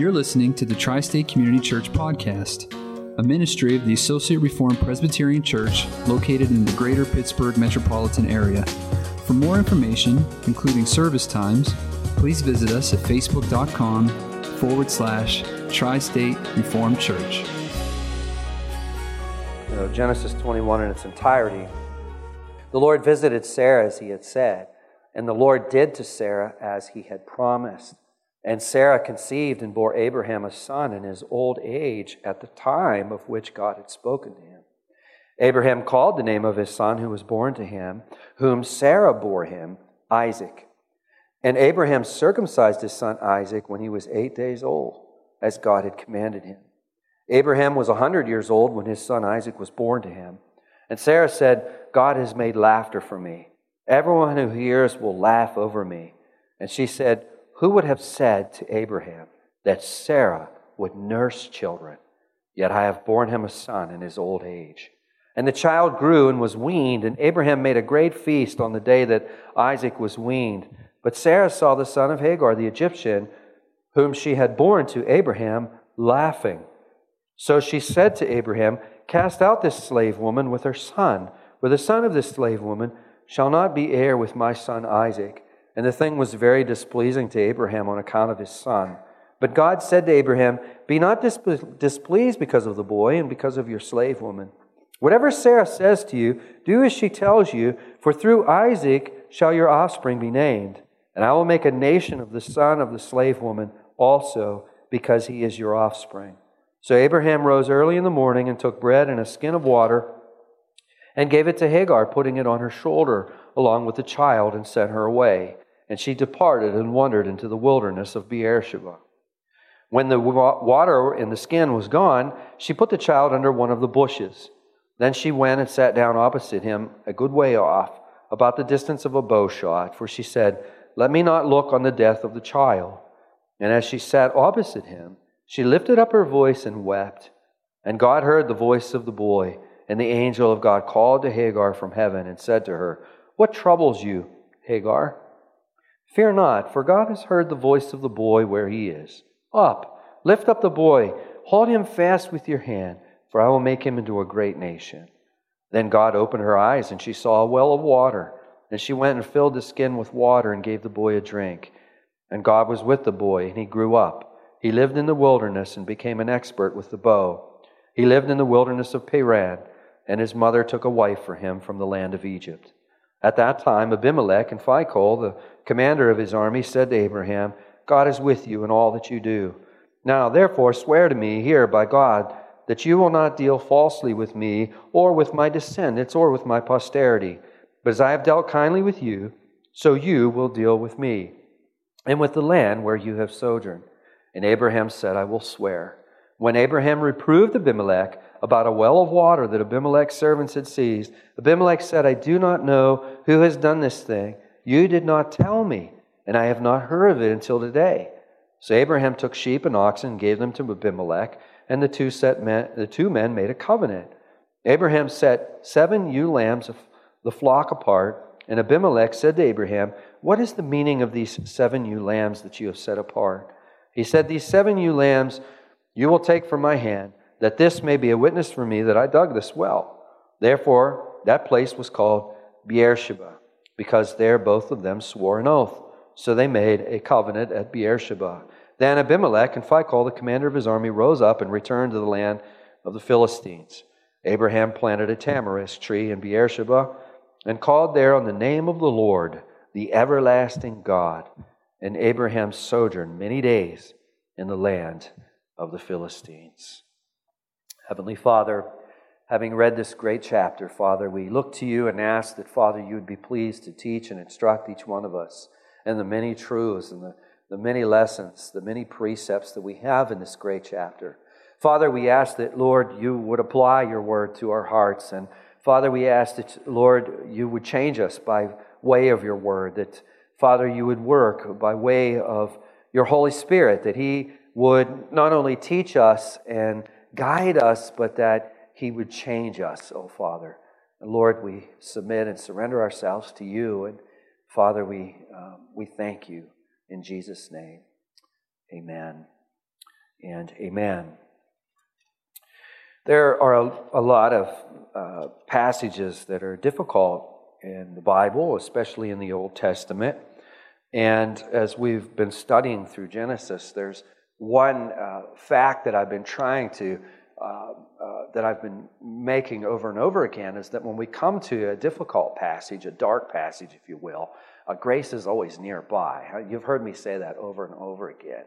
You're listening to the Tri State Community Church Podcast, a ministry of the Associate Reformed Presbyterian Church located in the greater Pittsburgh metropolitan area. For more information, including service times, please visit us at facebook.com forward slash Tri State Reformed Church. You know, Genesis 21 in its entirety. The Lord visited Sarah as he had said, and the Lord did to Sarah as he had promised. And Sarah conceived and bore Abraham a son in his old age at the time of which God had spoken to him. Abraham called the name of his son who was born to him, whom Sarah bore him, Isaac. And Abraham circumcised his son Isaac when he was eight days old, as God had commanded him. Abraham was a hundred years old when his son Isaac was born to him. And Sarah said, God has made laughter for me. Everyone who hears will laugh over me. And she said, who would have said to Abraham that Sarah would nurse children? Yet I have borne him a son in his old age. And the child grew and was weaned, and Abraham made a great feast on the day that Isaac was weaned. But Sarah saw the son of Hagar, the Egyptian, whom she had borne to Abraham, laughing. So she said to Abraham, Cast out this slave woman with her son, for the son of this slave woman shall not be heir with my son Isaac. And the thing was very displeasing to Abraham on account of his son. But God said to Abraham, Be not displeased because of the boy and because of your slave woman. Whatever Sarah says to you, do as she tells you, for through Isaac shall your offspring be named. And I will make a nation of the son of the slave woman also, because he is your offspring. So Abraham rose early in the morning and took bread and a skin of water and gave it to Hagar, putting it on her shoulder along with the child, and sent her away. And she departed and wandered into the wilderness of Beersheba. When the water in the skin was gone, she put the child under one of the bushes. Then she went and sat down opposite him, a good way off, about the distance of a bow shot, for she said, Let me not look on the death of the child. And as she sat opposite him, she lifted up her voice and wept. And God heard the voice of the boy. And the angel of God called to Hagar from heaven and said to her, What troubles you, Hagar? Fear not, for God has heard the voice of the boy where he is. Up, lift up the boy, hold him fast with your hand, for I will make him into a great nation. Then God opened her eyes, and she saw a well of water. And she went and filled the skin with water and gave the boy a drink. And God was with the boy, and he grew up. He lived in the wilderness and became an expert with the bow. He lived in the wilderness of Paran and his mother took a wife for him from the land of Egypt. At that time, Abimelech and Phicol, the commander of his army, said to Abraham, God is with you in all that you do. Now, therefore, swear to me here by God that you will not deal falsely with me, or with my descendants, or with my posterity. But as I have dealt kindly with you, so you will deal with me, and with the land where you have sojourned. And Abraham said, I will swear. When Abraham reproved Abimelech, about a well of water that Abimelech's servants had seized. Abimelech said, I do not know who has done this thing. You did not tell me, and I have not heard of it until today. So Abraham took sheep and oxen and gave them to Abimelech, and the two, set men, the two men made a covenant. Abraham set seven ewe lambs of the flock apart, and Abimelech said to Abraham, What is the meaning of these seven ewe lambs that you have set apart? He said, These seven ewe lambs you will take from my hand that this may be a witness for me that I dug this well. Therefore, that place was called Beersheba, because there both of them swore an oath. So they made a covenant at Beersheba. Then Abimelech and Phicol, the commander of his army, rose up and returned to the land of the Philistines. Abraham planted a tamarisk tree in Beersheba and called there on the name of the Lord, the everlasting God. And Abraham sojourned many days in the land of the Philistines. Heavenly Father, having read this great chapter, Father, we look to you and ask that, Father, you would be pleased to teach and instruct each one of us in the many truths and the, the many lessons, the many precepts that we have in this great chapter. Father, we ask that, Lord, you would apply your word to our hearts. And Father, we ask that, Lord, you would change us by way of your word, that, Father, you would work by way of your Holy Spirit, that He would not only teach us and guide us, but that He would change us, oh Father. And Lord, we submit and surrender ourselves to you. And Father, we, um, we thank you in Jesus' name. Amen. and amen. There are a, a lot of uh, passages that are difficult in the Bible, especially in the Old Testament. And as we've been studying through Genesis, there's one uh, fact that I've been trying to, uh, uh, that I've been making over and over again is that when we come to a difficult passage, a dark passage, if you will, uh, grace is always nearby. You've heard me say that over and over again.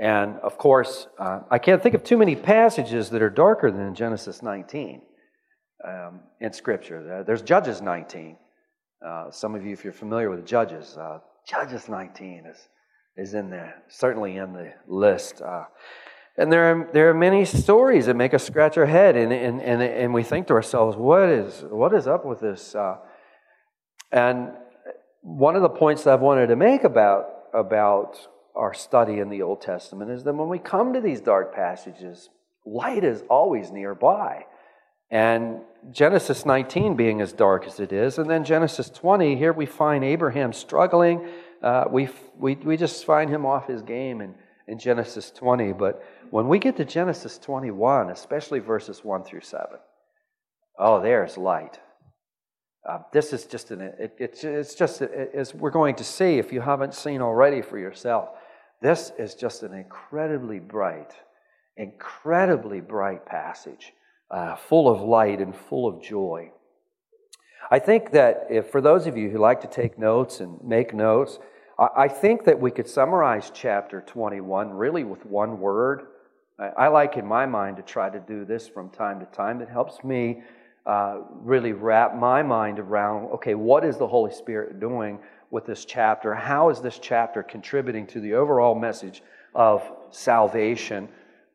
And of course, uh, I can't think of too many passages that are darker than Genesis 19 um, in Scripture. There's Judges 19. Uh, some of you, if you're familiar with Judges, uh, Judges 19 is, is in there, certainly in the list. Uh, and there are, there are many stories that make us scratch our head, and, and, and, and we think to ourselves, what is, what is up with this? Uh, and one of the points that I've wanted to make about, about our study in the Old Testament is that when we come to these dark passages, light is always nearby. And Genesis 19 being as dark as it is, and then Genesis 20, here we find Abraham struggling. Uh, we, we, we just find him off his game in, in Genesis 20. But when we get to Genesis 21, especially verses 1 through 7, oh, there's light. Uh, this is just an, it, it's, it's just, as we're going to see, if you haven't seen already for yourself, this is just an incredibly bright, incredibly bright passage, uh, full of light and full of joy. I think that if, for those of you who like to take notes and make notes, I think that we could summarize chapter 21 really with one word. I like, in my mind, to try to do this from time to time. It helps me uh, really wrap my mind around okay, what is the Holy Spirit doing with this chapter. How is this chapter contributing to the overall message of salvation?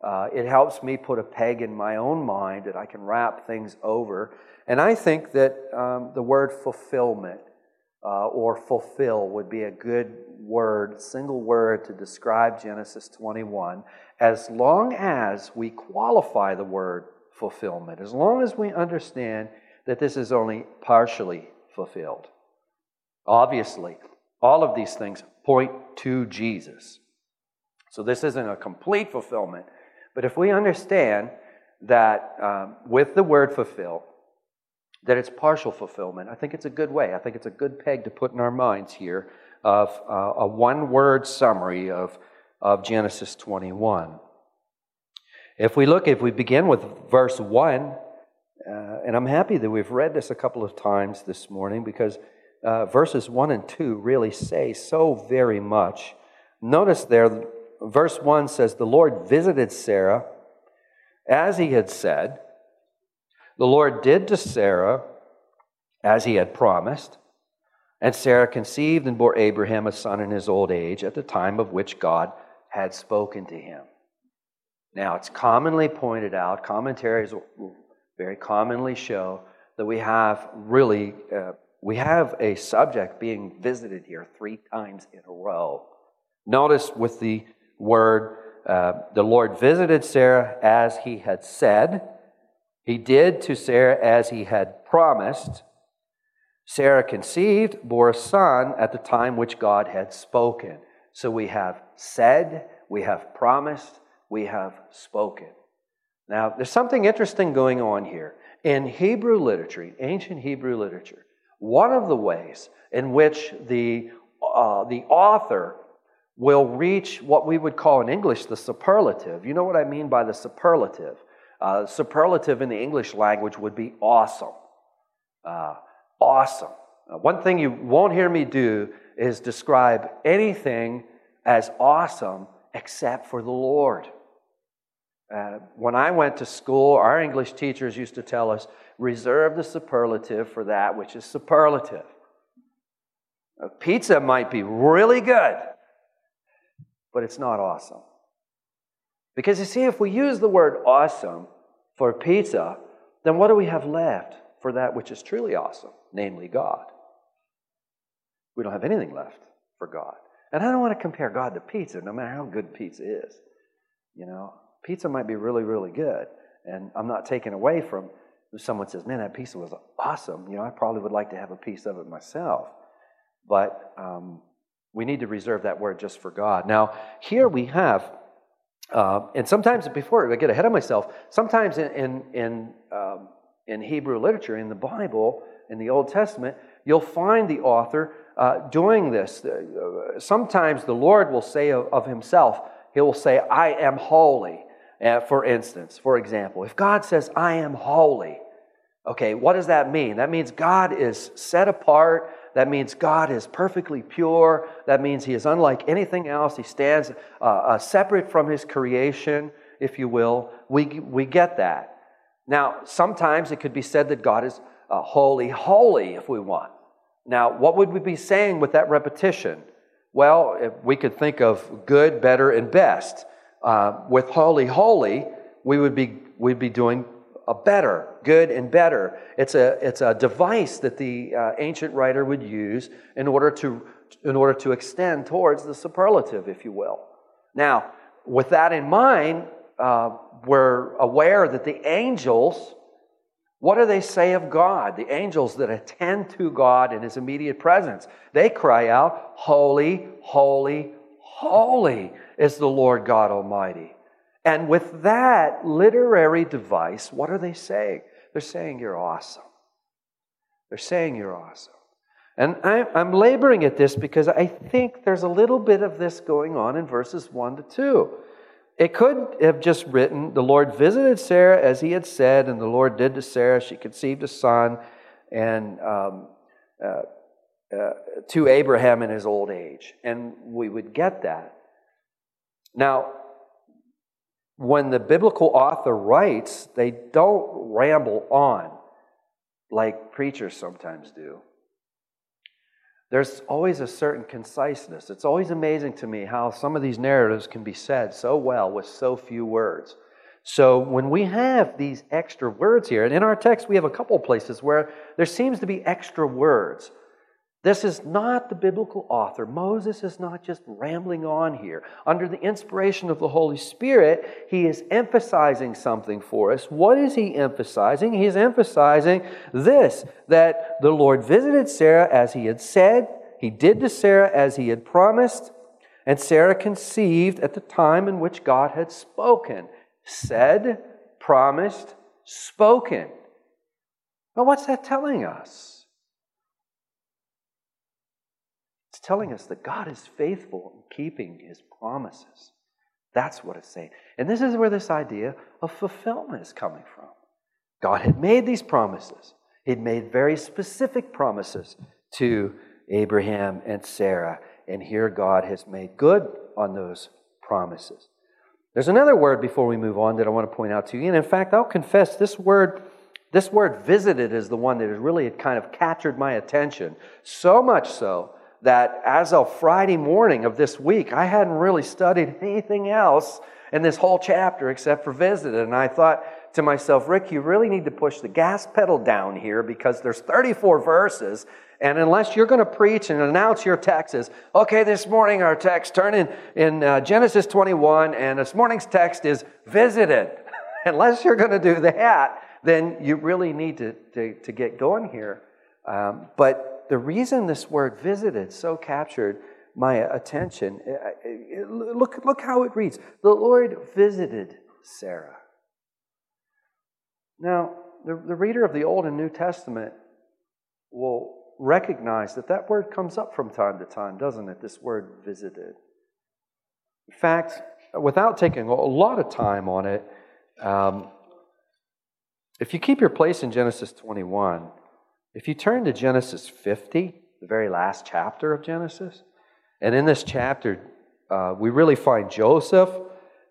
Uh, it helps me put a peg in my own mind that I can wrap things over. And I think that um, the word fulfillment uh, or fulfill would be a good word, single word to describe Genesis 21, as long as we qualify the word fulfillment, as long as we understand that this is only partially fulfilled. Obviously, all of these things point to Jesus. So this isn't a complete fulfillment. But if we understand that um, with the word fulfill, that it's partial fulfillment, I think it's a good way. I think it's a good peg to put in our minds here of uh, a one word summary of, of Genesis 21. If we look, if we begin with verse 1, uh, and I'm happy that we've read this a couple of times this morning because uh, verses 1 and 2 really say so very much. Notice there, verse 1 says, The Lord visited Sarah as he had said. The Lord did to Sarah as he had promised. And Sarah conceived and bore Abraham a son in his old age at the time of which God had spoken to him. Now, it's commonly pointed out, commentaries very commonly show that we have really uh, we have a subject being visited here three times in a row. Notice with the word, uh, the Lord visited Sarah as he had said. He did to Sarah as he had promised. Sarah conceived, bore a son at the time which God had spoken. So we have said, we have promised, we have spoken. Now, there's something interesting going on here. In Hebrew literature, ancient Hebrew literature, one of the ways in which the, uh, the author will reach what we would call in English the superlative. You know what I mean by the superlative? Uh, superlative in the English language would be awesome. Uh, awesome. Uh, one thing you won't hear me do is describe anything as awesome except for the Lord. Uh, when I went to school, our English teachers used to tell us reserve the superlative for that which is superlative. A pizza might be really good, but it's not awesome. Because you see, if we use the word awesome for pizza, then what do we have left for that which is truly awesome, namely God? We don't have anything left for God. And I don't want to compare God to pizza, no matter how good pizza is. You know, pizza might be really, really good. And I'm not taking away from if someone says, man, that pizza was awesome. You know, I probably would like to have a piece of it myself. But um, we need to reserve that word just for God. Now, here we have Uh, and sometimes, before I get ahead of myself, sometimes in, in, in, um, in Hebrew literature, in the Bible, in the Old Testament, you'll find the author uh, doing this. Uh, sometimes the Lord will say of, of himself, He will say, I am holy. Uh, for instance, for example, if God says, I am holy, okay, what does that mean? That means God is set apart. That means God is perfectly pure. That means He is unlike anything else. He stands uh, uh, separate from His creation, if you will. We, we get that. Now, sometimes it could be said that God is uh, holy, holy, if we want. Now, what would we be saying with that repetition? Well, we could think of good, better, and best. Uh, with holy, holy, we would be, we'd be doing a better, good and better. It's a, it's a device that the uh, ancient writer would use in order, to, in order to extend towards the superlative, if you will. Now, with that in mind, uh, we're aware that the angels, what do they say of God? The angels that attend to God in his immediate presence, they cry out, Holy, holy, holy is the Lord God Almighty. And with that literary device, what are they saying? They're saying you're awesome. They're saying you're awesome. And I'm laboring at this because I think there's a little bit of this going on in verses 1 to 2. It could have just written, The Lord visited Sarah as he had said, and the Lord did to Sarah. She conceived a son, and um, uh, uh, to Abraham in his old age. And we would get that. Now, when the biblical author writes, they don't ramble on like preachers sometimes do. There's always a certain conciseness. It's always amazing to me how some of these narratives can be said so well with so few words. So when we have these extra words here, and in our text we have a couple places where there seems to be extra words. This is not the biblical author. Moses is not just rambling on here. Under the inspiration of the Holy Spirit, he is emphasizing something for us. What is he emphasizing? He is emphasizing this that the Lord visited Sarah as he had said, he did to Sarah as he had promised, and Sarah conceived at the time in which God had spoken. Said, promised, spoken. Now, what's that telling us? Telling us that God is faithful in keeping his promises. That's what it's saying. And this is where this idea of fulfillment is coming from. God had made these promises, He'd made very specific promises to Abraham and Sarah. And here God has made good on those promises. There's another word before we move on that I want to point out to you. And in fact, I'll confess this word, this word visited is the one that really kind of captured my attention. So much so that as of Friday morning of this week, I hadn't really studied anything else in this whole chapter except for visited. And I thought to myself, Rick, you really need to push the gas pedal down here because there's 34 verses. And unless you're going to preach and announce your text as, okay, this morning our text, turn in, in uh, Genesis 21, and this morning's text is visited. unless you're going to do that, then you really need to, to, to get going here. Um, but the reason this word visited so captured my attention, uh, uh, look, look how it reads The Lord visited Sarah. Now, the, the reader of the Old and New Testament will recognize that that word comes up from time to time, doesn't it? This word visited. In fact, without taking a lot of time on it, um, if you keep your place in Genesis 21, if you turn to Genesis 50, the very last chapter of Genesis, and in this chapter, uh, we really find Joseph.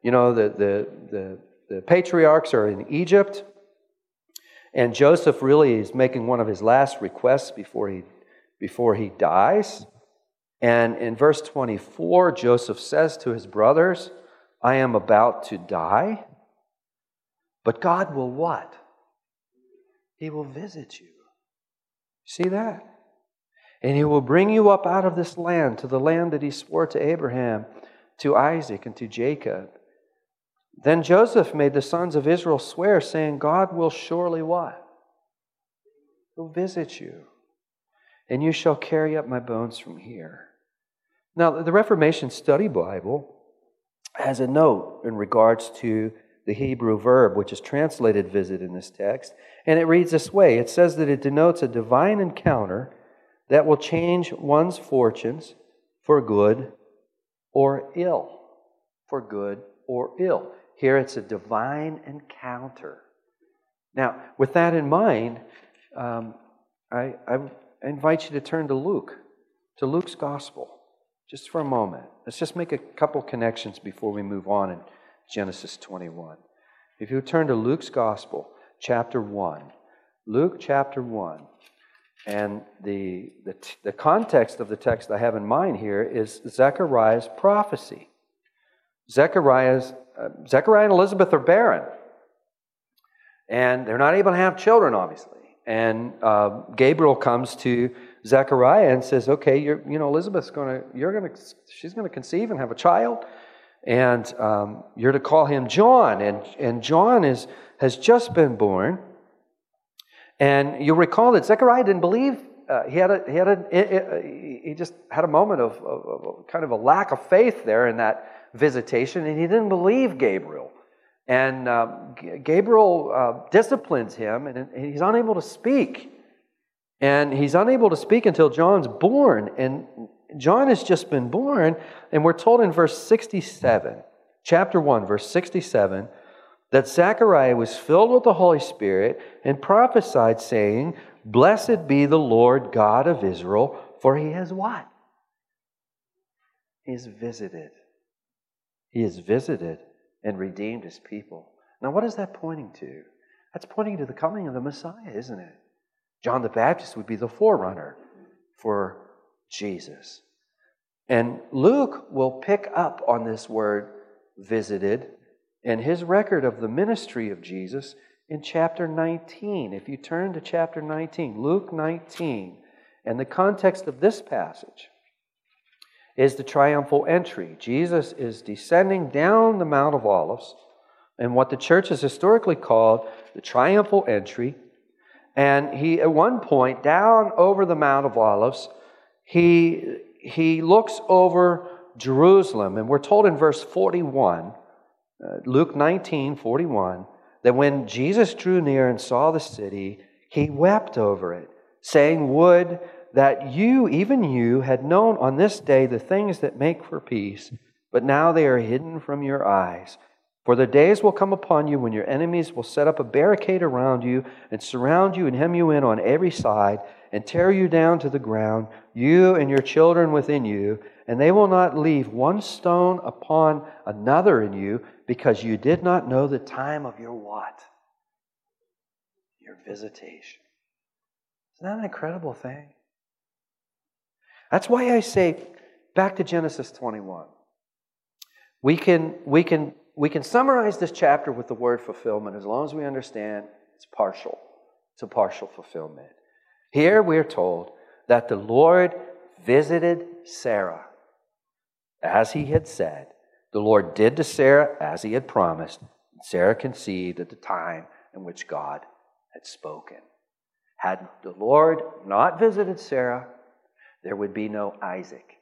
You know, the, the, the, the patriarchs are in Egypt, and Joseph really is making one of his last requests before he, before he dies. And in verse 24, Joseph says to his brothers, I am about to die, but God will what? He will visit you. See that? And he will bring you up out of this land to the land that he swore to Abraham, to Isaac, and to Jacob. Then Joseph made the sons of Israel swear, saying, God will surely what? He'll visit you, and you shall carry up my bones from here. Now, the Reformation Study Bible has a note in regards to the Hebrew verb, which is translated visit in this text. And it reads this way it says that it denotes a divine encounter that will change one's fortunes for good or ill. For good or ill. Here it's a divine encounter. Now, with that in mind, um, I, I invite you to turn to Luke, to Luke's gospel, just for a moment. Let's just make a couple connections before we move on in Genesis 21. If you turn to Luke's gospel, chapter 1, Luke chapter 1, and the, the, the context of the text I have in mind here is Zechariah's prophecy. Zechariah's, uh, Zechariah and Elizabeth are barren. And they're not able to have children, obviously. And uh, Gabriel comes to Zechariah and says, "Okay, you know, Elizabeth's going to, you're going to, she's going to conceive and have a child, and um, you're to call him John. And and John is has just been born. And you'll recall that Zechariah didn't believe. Uh, he had a he had a he just had a moment of, of, of kind of a lack of faith there in that visitation, and he didn't believe Gabriel. And uh, Gabriel uh, disciplines him, and he's unable to speak. And he's unable to speak until John's born. And John has just been born, and we're told in verse 67, chapter 1, verse 67, that Zechariah was filled with the Holy Spirit and prophesied, saying, Blessed be the Lord God of Israel, for he has what? He has visited. He has visited and redeemed his people. Now, what is that pointing to? That's pointing to the coming of the Messiah, isn't it? John the Baptist would be the forerunner for Jesus. And Luke will pick up on this word visited and his record of the ministry of Jesus in chapter 19. If you turn to chapter 19, Luke 19, and the context of this passage is the triumphal entry. Jesus is descending down the Mount of Olives, and what the church has historically called the triumphal entry. And he, at one point, down over the Mount of Olives, he, he looks over Jerusalem. And we're told in verse 41, uh, Luke 19 41, that when Jesus drew near and saw the city, he wept over it, saying, Would that you, even you, had known on this day the things that make for peace, but now they are hidden from your eyes. For the days will come upon you when your enemies will set up a barricade around you and surround you and hem you in on every side and tear you down to the ground, you and your children within you, and they will not leave one stone upon another in you because you did not know the time of your what? Your visitation. Isn't that an incredible thing? That's why I say, back to Genesis 21. We can, we can, we can summarize this chapter with the word fulfillment as long as we understand it's partial. It's a partial fulfillment. Here we are told that the Lord visited Sarah as he had said. The Lord did to Sarah as he had promised. Sarah conceived at the time in which God had spoken. Had the Lord not visited Sarah, there would be no Isaac.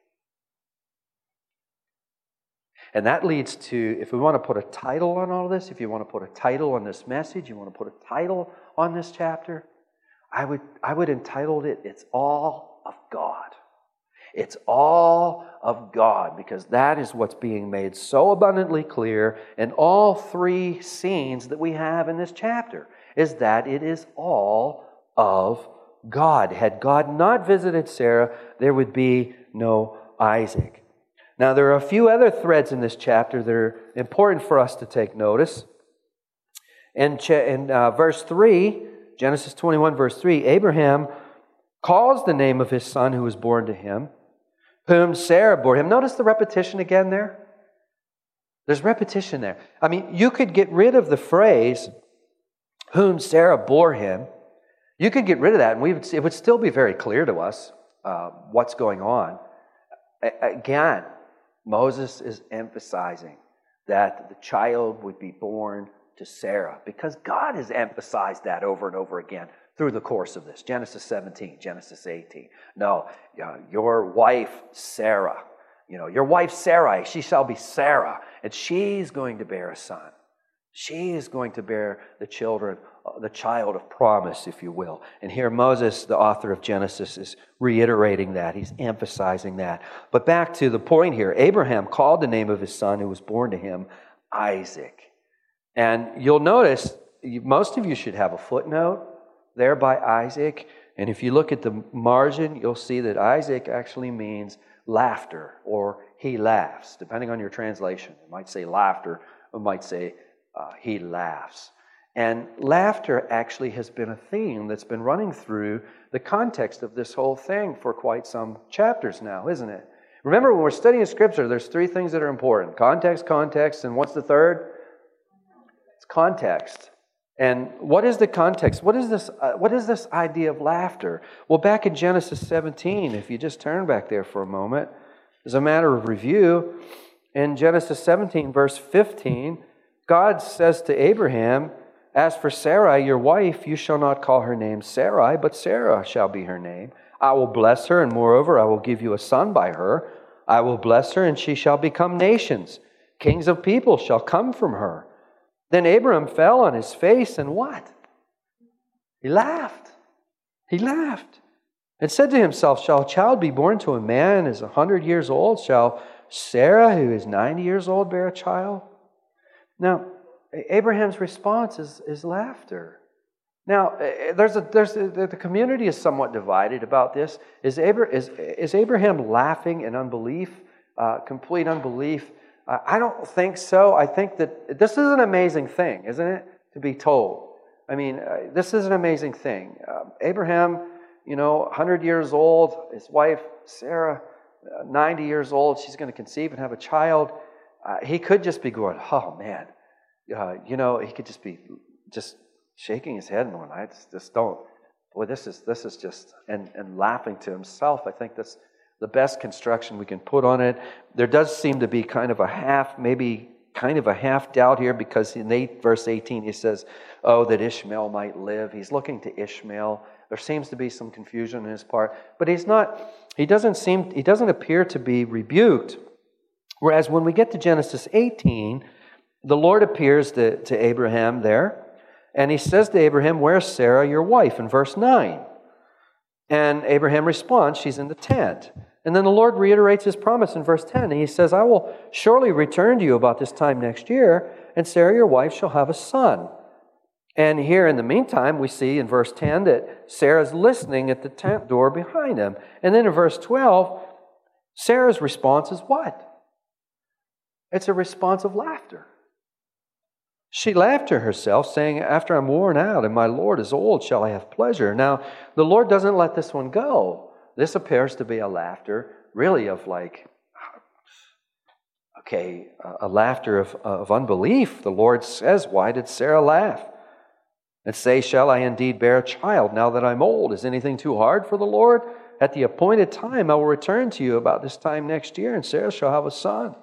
And that leads to, if we want to put a title on all this, if you want to put a title on this message, you want to put a title on this chapter, I would, I would entitle it, It's All of God. It's all of God because that is what's being made so abundantly clear in all three scenes that we have in this chapter is that it is all of God. Had God not visited Sarah, there would be no Isaac. Now, there are a few other threads in this chapter that are important for us to take notice. In, in uh, verse 3, Genesis 21, verse 3, Abraham calls the name of his son who was born to him, whom Sarah bore him. Notice the repetition again there? There's repetition there. I mean, you could get rid of the phrase, whom Sarah bore him, you could get rid of that, and we would, it would still be very clear to us uh, what's going on. Again, Moses is emphasizing that the child would be born to Sarah because God has emphasized that over and over again through the course of this. Genesis 17, Genesis 18. No, your wife, Sarah, you know, your wife Sarai, she shall be Sarah, and she's going to bear a son. She is going to bear the children, uh, the child of promise, if you will. And here Moses, the author of Genesis, is reiterating that. He's emphasizing that. But back to the point here Abraham called the name of his son who was born to him Isaac. And you'll notice, most of you should have a footnote there by Isaac. And if you look at the margin, you'll see that Isaac actually means laughter or he laughs, depending on your translation. It might say laughter, it might say uh, he laughs. And laughter actually has been a theme that's been running through the context of this whole thing for quite some chapters now, isn't it? Remember, when we're studying Scripture, there's three things that are important context, context, and what's the third? It's context. And what is the context? What is this, uh, what is this idea of laughter? Well, back in Genesis 17, if you just turn back there for a moment, as a matter of review, in Genesis 17, verse 15, God says to Abraham, As for Sarai, your wife, you shall not call her name Sarai, but Sarah shall be her name. I will bless her, and moreover, I will give you a son by her. I will bless her, and she shall become nations. Kings of people shall come from her. Then Abram fell on his face and what? He laughed. He laughed and said to himself, Shall a child be born to a man as a hundred years old? Shall Sarah, who is ninety years old, bear a child? Now, Abraham's response is, is laughter. Now, eh, eh, there's a, there's a, the community is somewhat divided about this. Is, Abra, is, is Abraham laughing in unbelief, uh, complete unbelief? Uh, I don't think so. I think that this is an amazing thing, isn't it? To be told. I mean, uh, this is an amazing thing. Uh, Abraham, you know, 100 years old, his wife, Sarah, uh, 90 years old, she's going to conceive and have a child uh, he could just be going, oh man, uh, you know, he could just be just shaking his head and going, I just, just don't. Boy, this is this is just and and laughing to himself. I think that's the best construction we can put on it. There does seem to be kind of a half, maybe kind of a half doubt here because in eight, verse 18 he says, Oh, that Ishmael might live. He's looking to Ishmael. There seems to be some confusion in his part, but he's not, he doesn't seem, he doesn't appear to be rebuked Whereas when we get to Genesis 18, the Lord appears to, to Abraham there, and he says to Abraham, Where's Sarah, your wife, in verse 9? And Abraham responds, She's in the tent. And then the Lord reiterates his promise in verse 10. And he says, I will surely return to you about this time next year, and Sarah, your wife, shall have a son. And here in the meantime, we see in verse 10 that Sarah's listening at the tent door behind him. And then in verse 12, Sarah's response is what? It's a response of laughter. She laughed to herself, saying, After I'm worn out and my Lord is old, shall I have pleasure? Now, the Lord doesn't let this one go. This appears to be a laughter, really, of like, okay, a laughter of, of unbelief. The Lord says, Why did Sarah laugh? And say, Shall I indeed bear a child now that I'm old? Is anything too hard for the Lord? At the appointed time, I will return to you about this time next year, and Sarah shall have a son.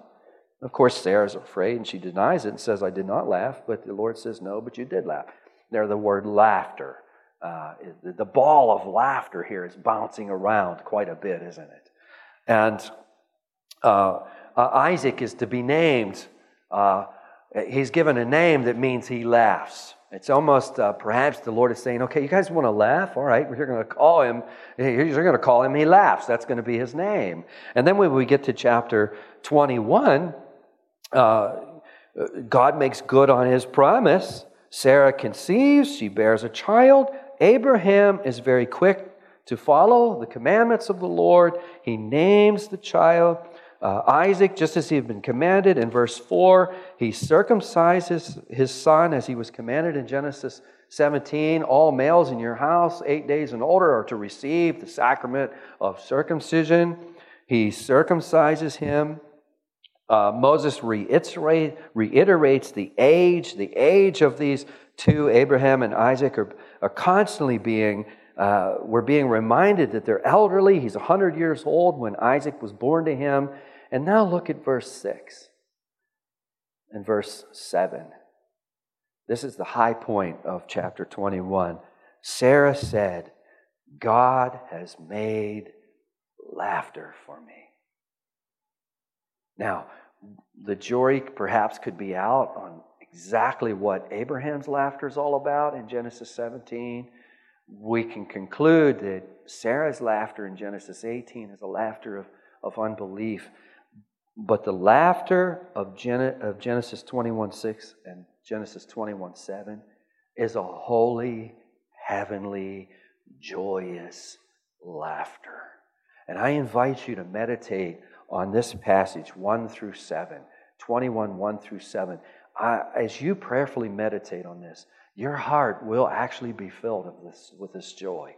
Of course, Sarah's afraid and she denies it and says, I did not laugh. But the Lord says, No, but you did laugh. There, the word laughter. Uh, the ball of laughter here is bouncing around quite a bit, isn't it? And uh, uh, Isaac is to be named. Uh, he's given a name that means he laughs. It's almost uh, perhaps the Lord is saying, okay, you guys want to laugh? All right, you're going to call him. You're going to call him. He laughs. That's going to be his name. And then when we get to chapter 21, uh, God makes good on his promise. Sarah conceives, she bears a child. Abraham is very quick to follow the commandments of the Lord. He names the child uh, Isaac, just as he had been commanded. In verse 4, he circumcises his son as he was commanded in Genesis 17. All males in your house, eight days and older, are to receive the sacrament of circumcision. He circumcises him. Uh, Moses reiterate, reiterates the age, the age of these two, Abraham and Isaac, are, are constantly being, uh, we're being reminded that they're elderly. He's 100 years old when Isaac was born to him. And now look at verse 6 and verse 7. This is the high point of chapter 21. Sarah said, God has made laughter for me. Now, the jury perhaps could be out on exactly what Abraham's laughter is all about in Genesis 17. We can conclude that Sarah's laughter in Genesis 18 is a laughter of, of unbelief. But the laughter of, Gen- of Genesis 21 6 and Genesis 21 7 is a holy, heavenly, joyous laughter. And I invite you to meditate on this passage 1 through 7, 21 1 through 7. I, as you prayerfully meditate on this, your heart will actually be filled with this, with this joy.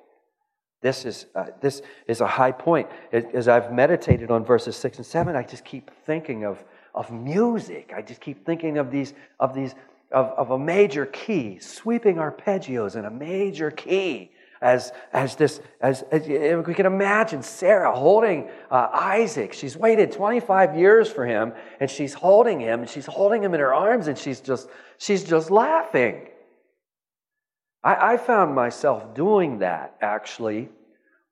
This is, uh, this is a high point. As I've meditated on verses 6 and 7, I just keep thinking of, of music. I just keep thinking of these, of these of, of a major key, sweeping arpeggios in a major key. As, as this, as, as we can imagine Sarah holding uh, Isaac. She's waited 25 years for him, and she's holding him, and she's holding him in her arms, and she's just, she's just laughing. I, I found myself doing that actually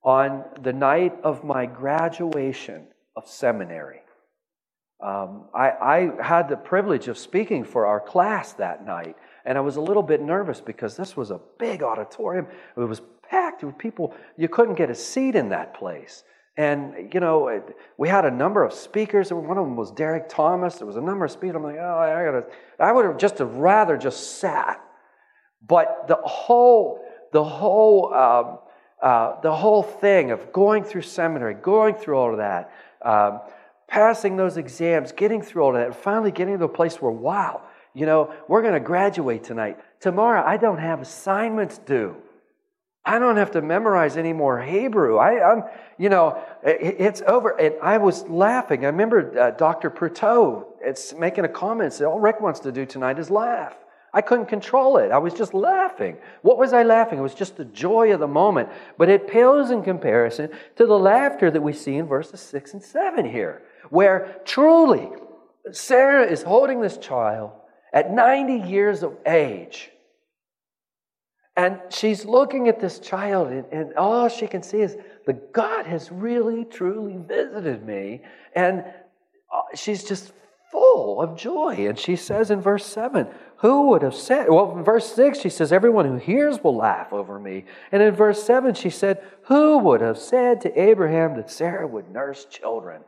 on the night of my graduation of seminary. Um, I, I had the privilege of speaking for our class that night, and I was a little bit nervous because this was a big auditorium. It was packed with people. You couldn't get a seat in that place. And, you know, we had a number of speakers. and One of them was Derek Thomas. There was a number of speakers. I'm like, oh, I gotta, I would have just rather just sat. But the whole, the whole, um, uh, the whole thing of going through seminary, going through all of that, um, passing those exams, getting through all of that, and finally getting to a place where, wow, you know, we're going to graduate tonight. Tomorrow, I don't have assignments due. I don't have to memorize any more Hebrew. I, am you know, it, it's over. And I was laughing. I remember uh, Dr. Pruteau it's making a comment. Said, "All Rick wants to do tonight is laugh." I couldn't control it. I was just laughing. What was I laughing? It was just the joy of the moment. But it pales in comparison to the laughter that we see in verses six and seven here where truly Sarah is holding this child at 90 years of age. And she's looking at this child, and, and, all she can see is the God has really, truly visited me. And uh, she's just full of joy. And she says in verse 7, Who would have said? Well, in verse 6, she says, Everyone who hears will laugh over me. And in verse 7, she said, Who would have said to Abraham that Sarah would nurse children?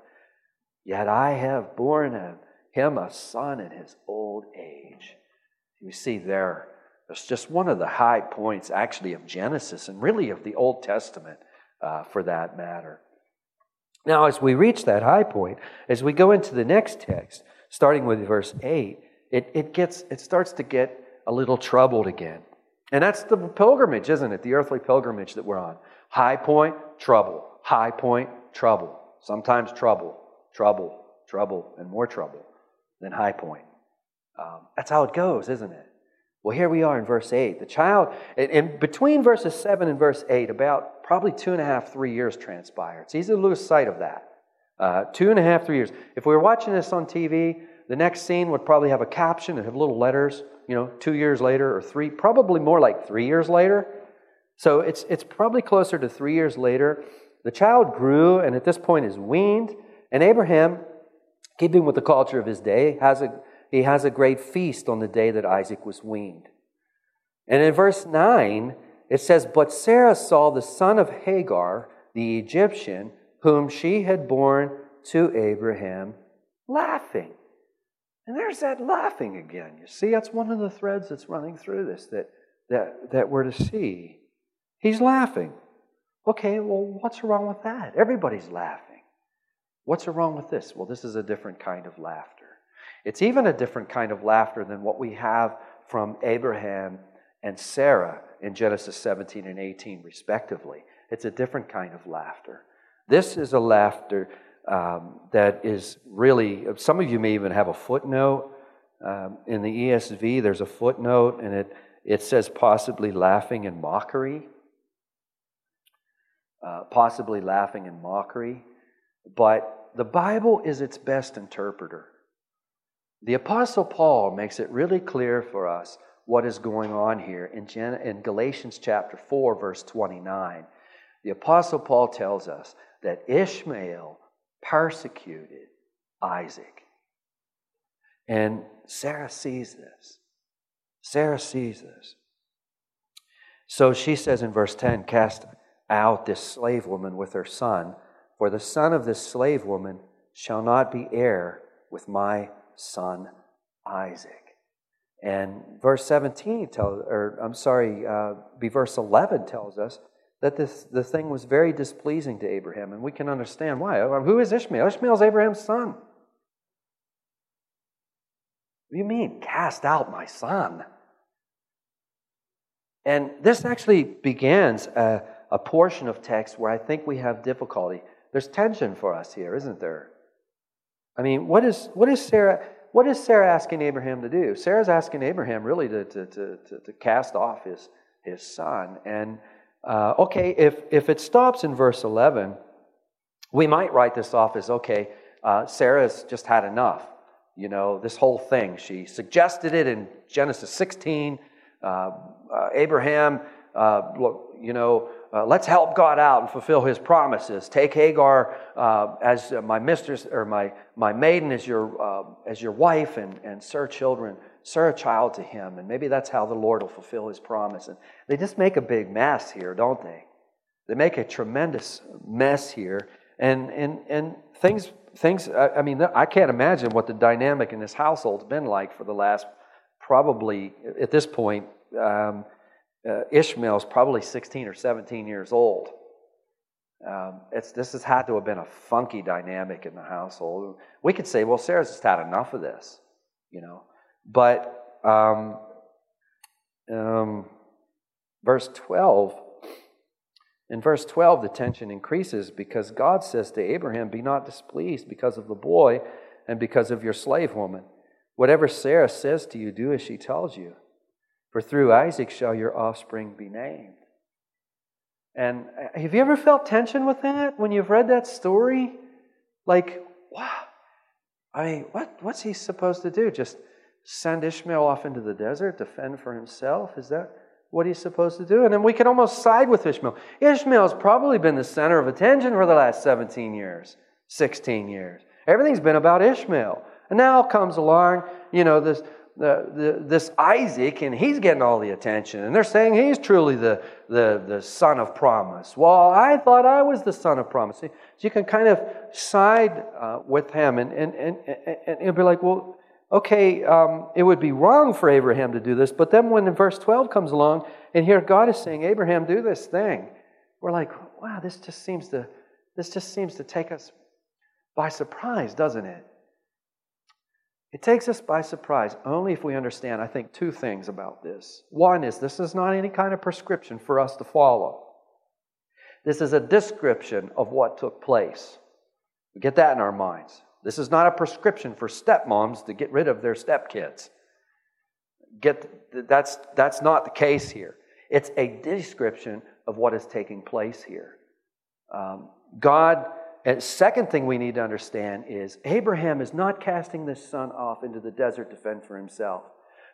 Yet I have borne him a son in his old age. You see, there, it's just one of the high points, actually, of Genesis and really of the Old Testament uh, for that matter. Now, as we reach that high point, as we go into the next text, starting with verse 8, it, it, gets, it starts to get a little troubled again. And that's the pilgrimage, isn't it? The earthly pilgrimage that we're on. High point, trouble. High point, trouble. Sometimes trouble trouble, trouble, and more trouble than high point. Um, that's how it goes, isn't it? Well, here we are in verse 8. The child, in between verses 7 and verse 8, about probably two and a half, three years transpire. It's easy to lose sight of that. Uh, two and a half, three years. If we were watching this on TV, the next scene would probably have a caption and have little letters, you know, two years later or three, probably more like three years later. So it's, it's probably closer to three years later. The child grew and at this point is weaned and Abraham, keeping with the culture of his day, has a, he has a great feast on the day that Isaac was weaned. And in verse 9, it says, But Sarah saw the son of Hagar, the Egyptian, whom she had borne to Abraham, laughing. And there's that laughing again. You see, that's one of the threads that's running through this that, that, that we're to see. He's laughing. Okay, well, what's wrong with that? Everybody's laughing. What's wrong with this? Well, this is a different kind of laughter. It's even a different kind of laughter than what we have from Abraham and Sarah in Genesis 17 and 18, respectively. It's a different kind of laughter. This is a laughter um, that is really, some of you may even have a footnote. Um, in the ESV, there's a footnote, and it, it says possibly laughing in mockery. Uh, possibly laughing in mockery. But the Bible is its best interpreter. The Apostle Paul makes it really clear for us what is going on here in, Gen- in Galatians chapter 4, verse 29. The Apostle Paul tells us that Ishmael persecuted Isaac. And Sarah sees this. Sarah sees this. So she says in verse 10 Cast out this slave woman with her son, for the son of this slave woman shall not be heir with my son Isaac. And verse 17 tells, or I'm sorry, uh, be verse 11 tells us that this, the thing was very displeasing to Abraham. And we can understand why. Who is Ishmael? Ishmael's Abraham's son. What do you mean, cast out my son? And this actually begins a, a portion of text where I think we have difficulty. There's tension for us here, isn't there? I mean, what is, what is Sarah? What is Sarah asking Abraham to do? Sarah's asking Abraham really to, to, to, to, to cast off his, his son. And uh, okay, if, if it stops in verse 11, we might write this off as okay, uh, Sarah's just had enough. You know, this whole thing. She suggested it in Genesis 16. Uh, uh Abraham, uh, look, you know, uh, let's help God out and fulfill his promises. Take Hagar uh, as my mistress or my, my maiden as your, uh, as your wife and, and sir children, sir a child to him. And maybe that's how the Lord will fulfill his promise. And they just make a big mess here, don't they? They make a tremendous mess here. And, and, and things things, I mean, I can't imagine what the dynamic in this household's been like for the last probably, at this point, um, uh, Ishmael's probably 16 or 17 years old. Um, this has had to have been a funky dynamic in the household. We could say, well, Sarah's just had enough of this, you know. But um, um, verse 12 in verse 12, the tension increases because God says to Abraham, Be not displeased because of the boy and because of your slave woman. Whatever Sarah says to you, do as she tells you. For through Isaac shall your offspring be named. And uh, have you ever felt tension with that when you've read that story? Like, wow. I mean, what, what's he supposed to do? Just send Ishmael off into the desert to fend for himself? Is that what he's supposed to do. And then we can almost side with Ishmael. Ishmael's probably been the center of attention for the last 17 years, 16 years. Everything's been about Ishmael. And now comes along, you know, this, the, the, this Isaac, and he's getting all the attention. And they're saying he's truly the, the, the son of promise. Well, I thought I was the son of promise. So you can kind of side uh, with him and, and, and, and, and be like, well, okay, um, it would be wrong for Abraham to do this. But then when verse 12 comes along, and here God is saying, Abraham, do this thing, we're like, wow, this just seems to, this just seems to take us by surprise, doesn't it? It takes us by surprise only if we understand, I think, two things about this. One is this is not any kind of prescription for us to follow. This is a description of what took place. We get that in our minds. This is not a prescription for stepmoms to get rid of their stepkids. Get, that's, that's not the case here. It's a description of what is taking place here. Um, God, and second thing we need to understand is Abraham is not casting this son off into the desert to fend for himself.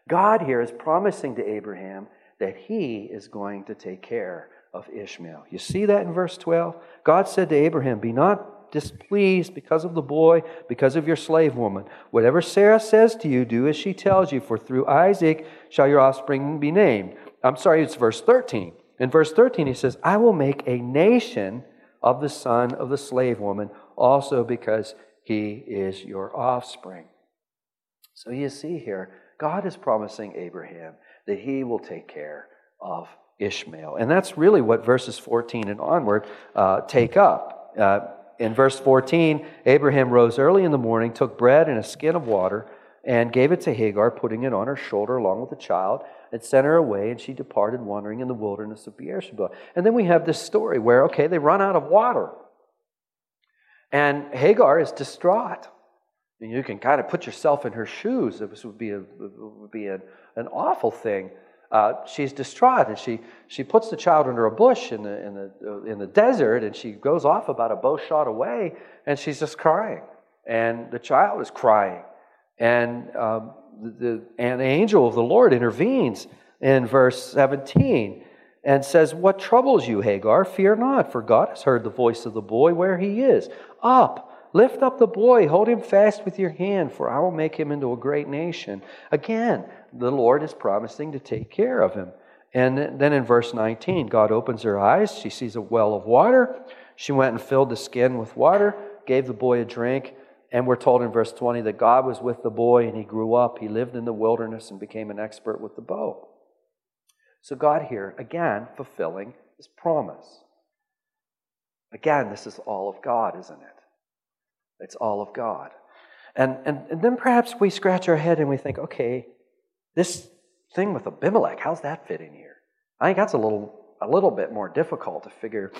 God here is promising to Abraham that he is going to take care of Ishmael. You see that in verse 12? God said to Abraham, Be not displeased because of the boy, because of your slave woman. Whatever Sarah says to you, do as she tells you, for through Isaac shall your offspring be named. I'm sorry, it's verse 13. In verse 13, he says, I will make a nation of the son of the slave woman, also because he is your offspring. So you see here, God is promising Abraham that he will take care of Ishmael. And that's really what verses 14 and onward uh, take up. Uh, in verse 14, Abraham rose early in the morning, took bread and a skin of water, and gave it to Hagar, putting it on her shoulder along with the child, and sent her away, and she departed, wandering in the wilderness of Beersheba. And then we have this story where, okay, they run out of water. And Hagar is distraught. And you can kind of put yourself in her shoes. This would be, a, would be an, an awful thing uh, she's distraught and she, she puts the child under a bush in the, in, the, uh, in the desert and she goes off about a bow shot away and she's just crying. And the child is crying. And um, the, an angel of the Lord intervenes in verse 17 and says, What troubles you, Hagar? Fear not, for God has heard the voice of the boy where he is. Up, lift up the boy, hold him fast with your hand, for I will make him into a great nation. Again, the Lord is promising to take care of him. And then in verse 19, God opens her eyes. She sees a well of water. She went and filled the skin with water, gave the boy a drink. And we're told in verse 20 that God was with the boy and he grew up. He lived in the wilderness and became an expert with the bow. So, God here, again, fulfilling his promise. Again, this is all of God, isn't it? It's all of God. And, and, and then perhaps we scratch our head and we think, okay, this thing with Abimelech, how's that fit in here? I think that's a little, a little bit more difficult to figure.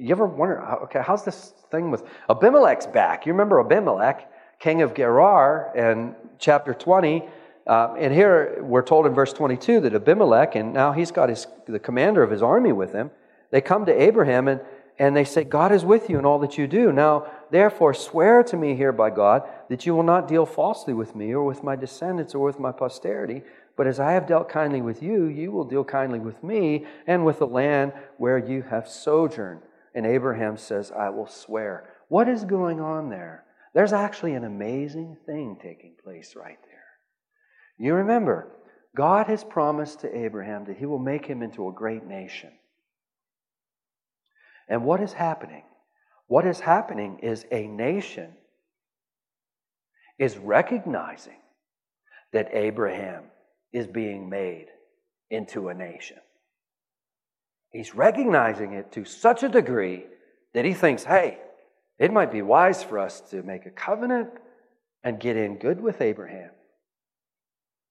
You ever wonder, okay, how's this thing with Abimelech's back? You remember Abimelech, king of Gerar, in chapter 20. Uh, and here we're told in verse 22 that Abimelech, and now he's got his, the commander of his army with him, they come to Abraham and, and they say, God is with you in all that you do. Now, therefore, swear to me here by God that you will not deal falsely with me or with my descendants or with my posterity, but as I have dealt kindly with you, you will deal kindly with me and with the land where you have sojourned. And Abraham says, I will swear. What is going on there? There's actually an amazing thing taking place right there. You remember, God has promised to Abraham that he will make him into a great nation. And what is happening? What is happening is a nation is recognizing that Abraham is being made into a nation. He's recognizing it to such a degree that he thinks, hey, it might be wise for us to make a covenant and get in good with Abraham.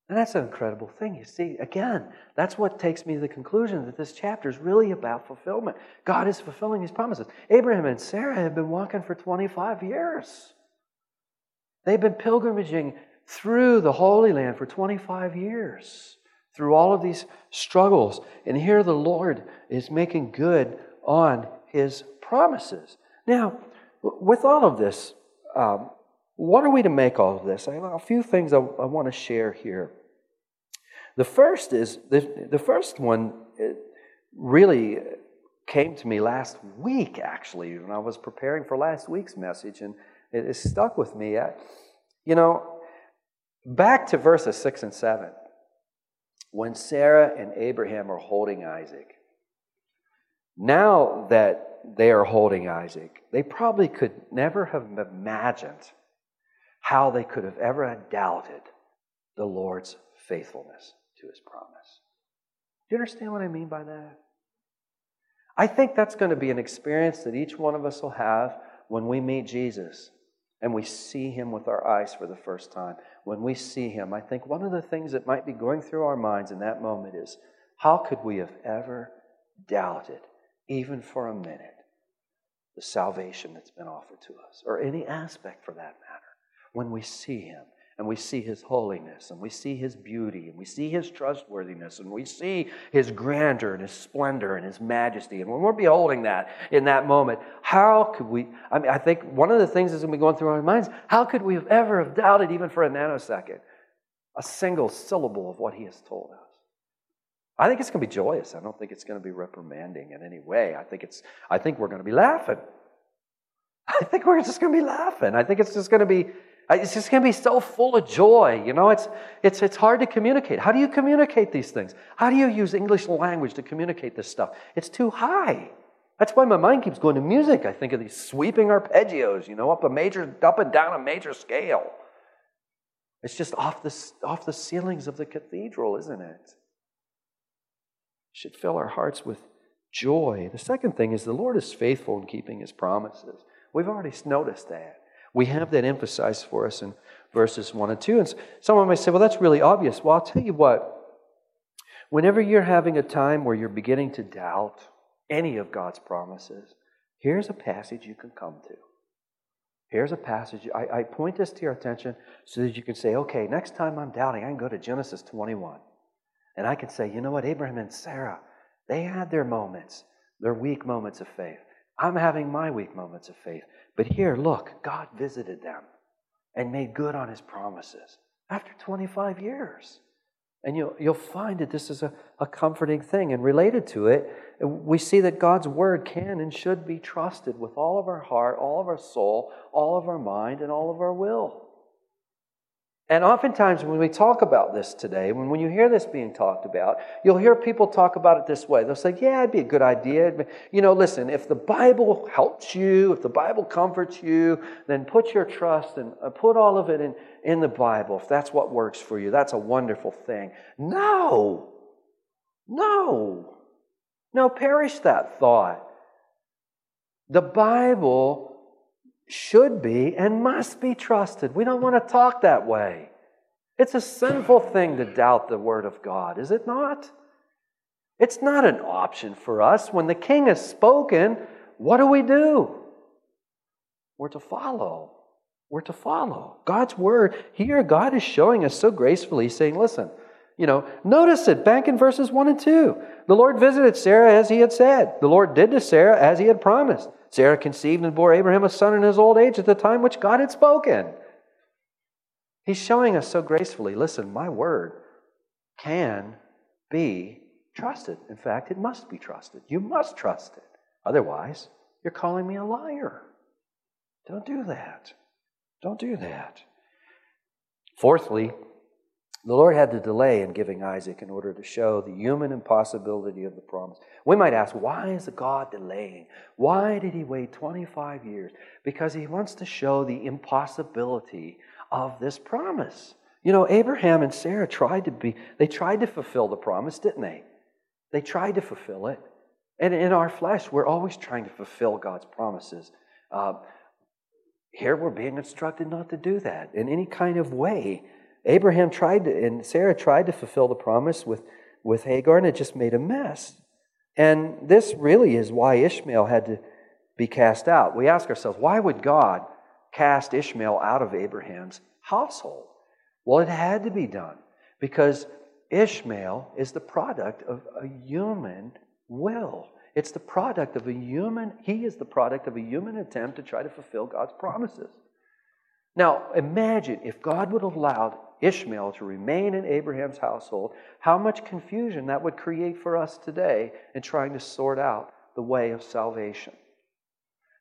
And that's an incredible thing. You see, again, that's what takes me to the conclusion that this chapter is really about fulfillment. God is fulfilling his promises. Abraham and Sarah have been walking for 25 years. They've been pilgrimaging through the Holy Land for 25 years, through all of these struggles. And here the Lord is making good on his promises. Now, with all of this, um, what are we to make all of this? A few things I, I want to share here. The first is the, the first one really came to me last week, actually, when I was preparing for last week's message, and it, it stuck with me. I, you know, back to verses 6 and 7. When Sarah and Abraham are holding Isaac, now that they are holding Isaac, they probably could never have imagined how they could have ever doubted the Lord's faithfulness to his promise. Do you understand what I mean by that? I think that's going to be an experience that each one of us will have when we meet Jesus and we see him with our eyes for the first time. When we see him, I think one of the things that might be going through our minds in that moment is how could we have ever doubted, even for a minute, the salvation that's been offered to us, or any aspect for that matter, when we see him and we see his holiness and we see his beauty and we see his trustworthiness and we see his grandeur and his splendor and his majesty. And when we're beholding that in that moment, how could we? I mean, I think one of the things that's going to be going through our minds how could we have ever have doubted, even for a nanosecond, a single syllable of what he has told us? I think it's going to be joyous. I don't think it's going to be reprimanding in any way. I think, it's, I think we're going to be laughing. I think we're just going to be laughing. I think it's just going to be it's just going to be so full of joy. You know, it's, it's, it's hard to communicate. How do you communicate these things? How do you use English language to communicate this stuff? It's too high. That's why my mind keeps going to music. I think of these sweeping arpeggios, you know, up a major, up and down a major scale. It's just off the, off the ceilings of the cathedral, isn't it? it should fill our hearts with joy. The second thing is the Lord is faithful in keeping his promises. We've already noticed that. We have that emphasized for us in verses 1 and 2. And someone may say, well, that's really obvious. Well, I'll tell you what. Whenever you're having a time where you're beginning to doubt any of God's promises, here's a passage you can come to. Here's a passage. I, I point this to your attention so that you can say, okay, next time I'm doubting, I can go to Genesis 21. And I can say, you know what, Abraham and Sarah, they had their moments, their weak moments of faith. I'm having my weak moments of faith. But here, look, God visited them and made good on his promises after 25 years. And you'll, you'll find that this is a, a comforting thing. And related to it, we see that God's word can and should be trusted with all of our heart, all of our soul, all of our mind, and all of our will. And oftentimes, when we talk about this today, when, when you hear this being talked about, you'll hear people talk about it this way. They'll say, Yeah, it'd be a good idea. You know, listen, if the Bible helps you, if the Bible comforts you, then put your trust and uh, put all of it in, in the Bible. If that's what works for you, that's a wonderful thing. No, no, no, perish that thought. The Bible should be and must be trusted. We don't want to talk that way. It's a sinful thing to doubt the Word of God, is it not? It's not an option for us. When the King has spoken, what do we do? We're to follow. We're to follow. God's Word, here, God is showing us so gracefully, saying, listen, you know, notice it back in verses 1 and 2. The Lord visited Sarah as he had said. The Lord did to Sarah as he had promised. Sarah conceived and bore Abraham a son in his old age at the time which God had spoken. He's showing us so gracefully listen, my word can be trusted. In fact, it must be trusted. You must trust it. Otherwise, you're calling me a liar. Don't do that. Don't do that. Fourthly, the Lord had to delay in giving Isaac in order to show the human impossibility of the promise. We might ask, why is God delaying? Why did he wait 25 years? Because he wants to show the impossibility of this promise. You know, Abraham and Sarah tried to be, they tried to fulfill the promise, didn't they? They tried to fulfill it. And in our flesh, we're always trying to fulfill God's promises. Uh, here we're being instructed not to do that in any kind of way. Abraham tried to, and Sarah tried to fulfill the promise with, with Hagar, and it just made a mess. And this really is why Ishmael had to be cast out. We ask ourselves, why would God cast Ishmael out of Abraham's household? Well, it had to be done because Ishmael is the product of a human will. It's the product of a human, he is the product of a human attempt to try to fulfill God's promises. Now, imagine if God would have allowed Ishmael to remain in Abraham's household, how much confusion that would create for us today in trying to sort out the way of salvation.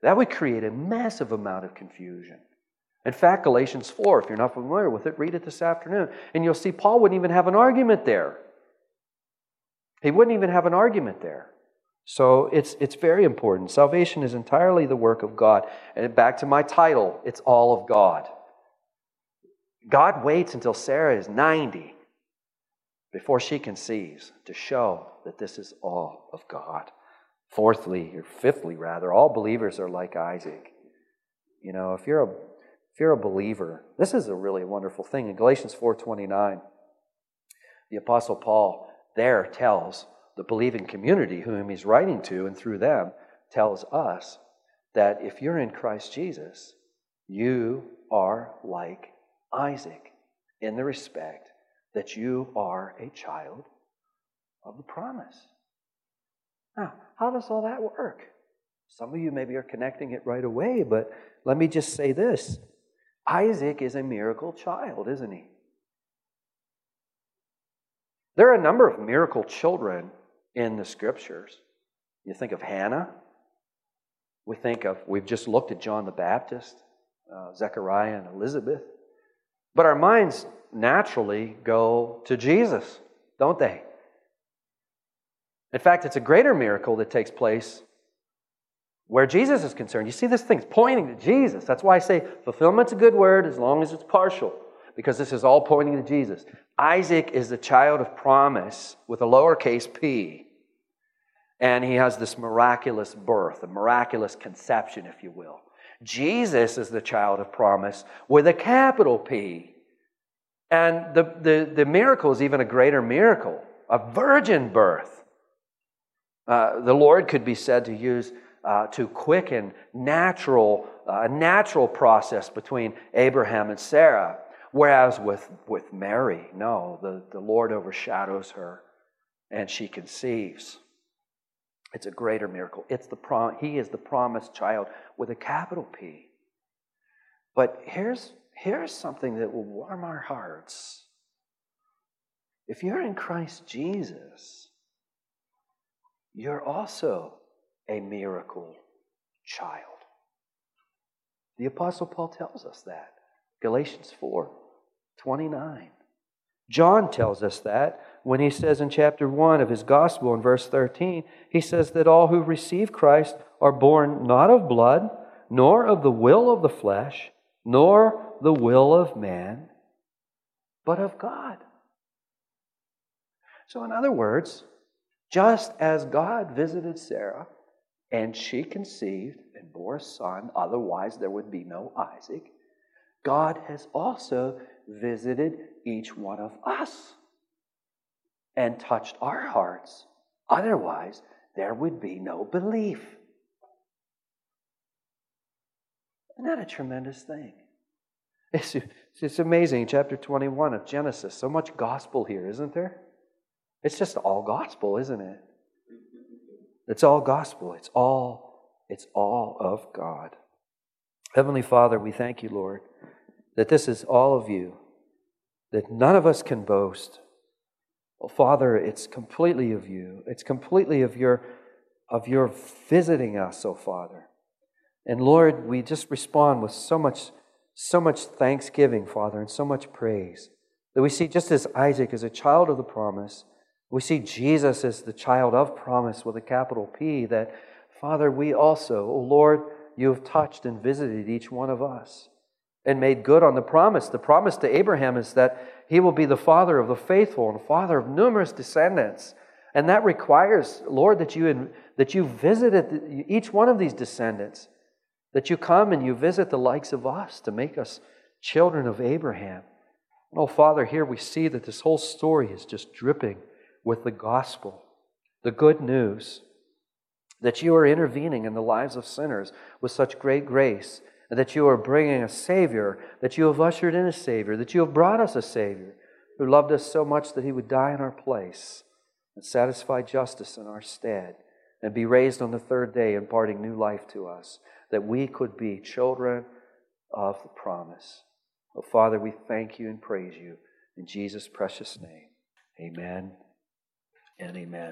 That would create a massive amount of confusion. In fact, Galatians 4, if you're not familiar with it, read it this afternoon, and you'll see Paul wouldn't even have an argument there. He wouldn't even have an argument there. So it's, it's very important. Salvation is entirely the work of God. And back to my title, it's all of God. God waits until Sarah is 90 before she conceives to show that this is all of God. Fourthly, or fifthly rather, all believers are like Isaac. You know, if you're a if you're a believer, this is a really wonderful thing. In Galatians 4:29, the apostle Paul there tells the believing community whom he's writing to and through them tells us that if you're in Christ Jesus, you are like Isaac in the respect that you are a child of the promise. Now, how does all that work? Some of you maybe are connecting it right away, but let me just say this Isaac is a miracle child, isn't he? There are a number of miracle children in the scriptures. You think of Hannah. We think of, we've just looked at John the Baptist, uh, Zechariah, and Elizabeth. But our minds naturally go to Jesus, don't they? In fact, it's a greater miracle that takes place where Jesus is concerned. You see, this thing's pointing to Jesus. That's why I say fulfillment's a good word as long as it's partial, because this is all pointing to Jesus. Isaac is the child of promise with a lowercase p. And he has this miraculous birth, a miraculous conception, if you will. Jesus is the child of promise with a capital P. And the, the, the miracle is even a greater miracle a virgin birth. Uh, the Lord could be said to use uh, to quicken natural, uh, a natural process between Abraham and Sarah. Whereas with, with Mary, no, the, the Lord overshadows her and she conceives. It's a greater miracle. It's the prom- he is the promised child with a capital P. But here's, here's something that will warm our hearts. if you're in Christ Jesus, you're also a miracle child. The Apostle Paul tells us that. Galatians 4 29. John tells us that when he says in chapter 1 of his gospel in verse 13, he says that all who receive Christ are born not of blood, nor of the will of the flesh, nor the will of man, but of God. So, in other words, just as God visited Sarah and she conceived and bore a son, otherwise there would be no Isaac, God has also visited each one of us and touched our hearts. Otherwise, there would be no belief. Isn't that a tremendous thing? It's, it's amazing. Chapter 21 of Genesis. So much gospel here, isn't there? It's just all gospel, isn't it? It's all gospel. It's all, it's all of God. Heavenly Father, we thank you, Lord, that this is all of you, that none of us can boast. Oh, Father, it's completely of you. It's completely of your, of your visiting us, oh Father. And Lord, we just respond with so much, so much thanksgiving, Father, and so much praise. That we see just as Isaac is a child of the promise, we see Jesus as the child of promise with a capital P, that, Father, we also, oh Lord, you have touched and visited each one of us and made good on the promise. The promise to Abraham is that he will be the father of the faithful and father of numerous descendants. And that requires, Lord, that you, that you visited each one of these descendants, that you come and you visit the likes of us to make us children of Abraham. Oh, Father, here we see that this whole story is just dripping with the gospel, the good news that you are intervening in the lives of sinners with such great grace, that you are bringing a Savior, that you have ushered in a Savior, that you have brought us a Savior who loved us so much that he would die in our place and satisfy justice in our stead and be raised on the third day, imparting new life to us, that we could be children of the promise. Oh, Father, we thank you and praise you in Jesus' precious name. Amen and amen.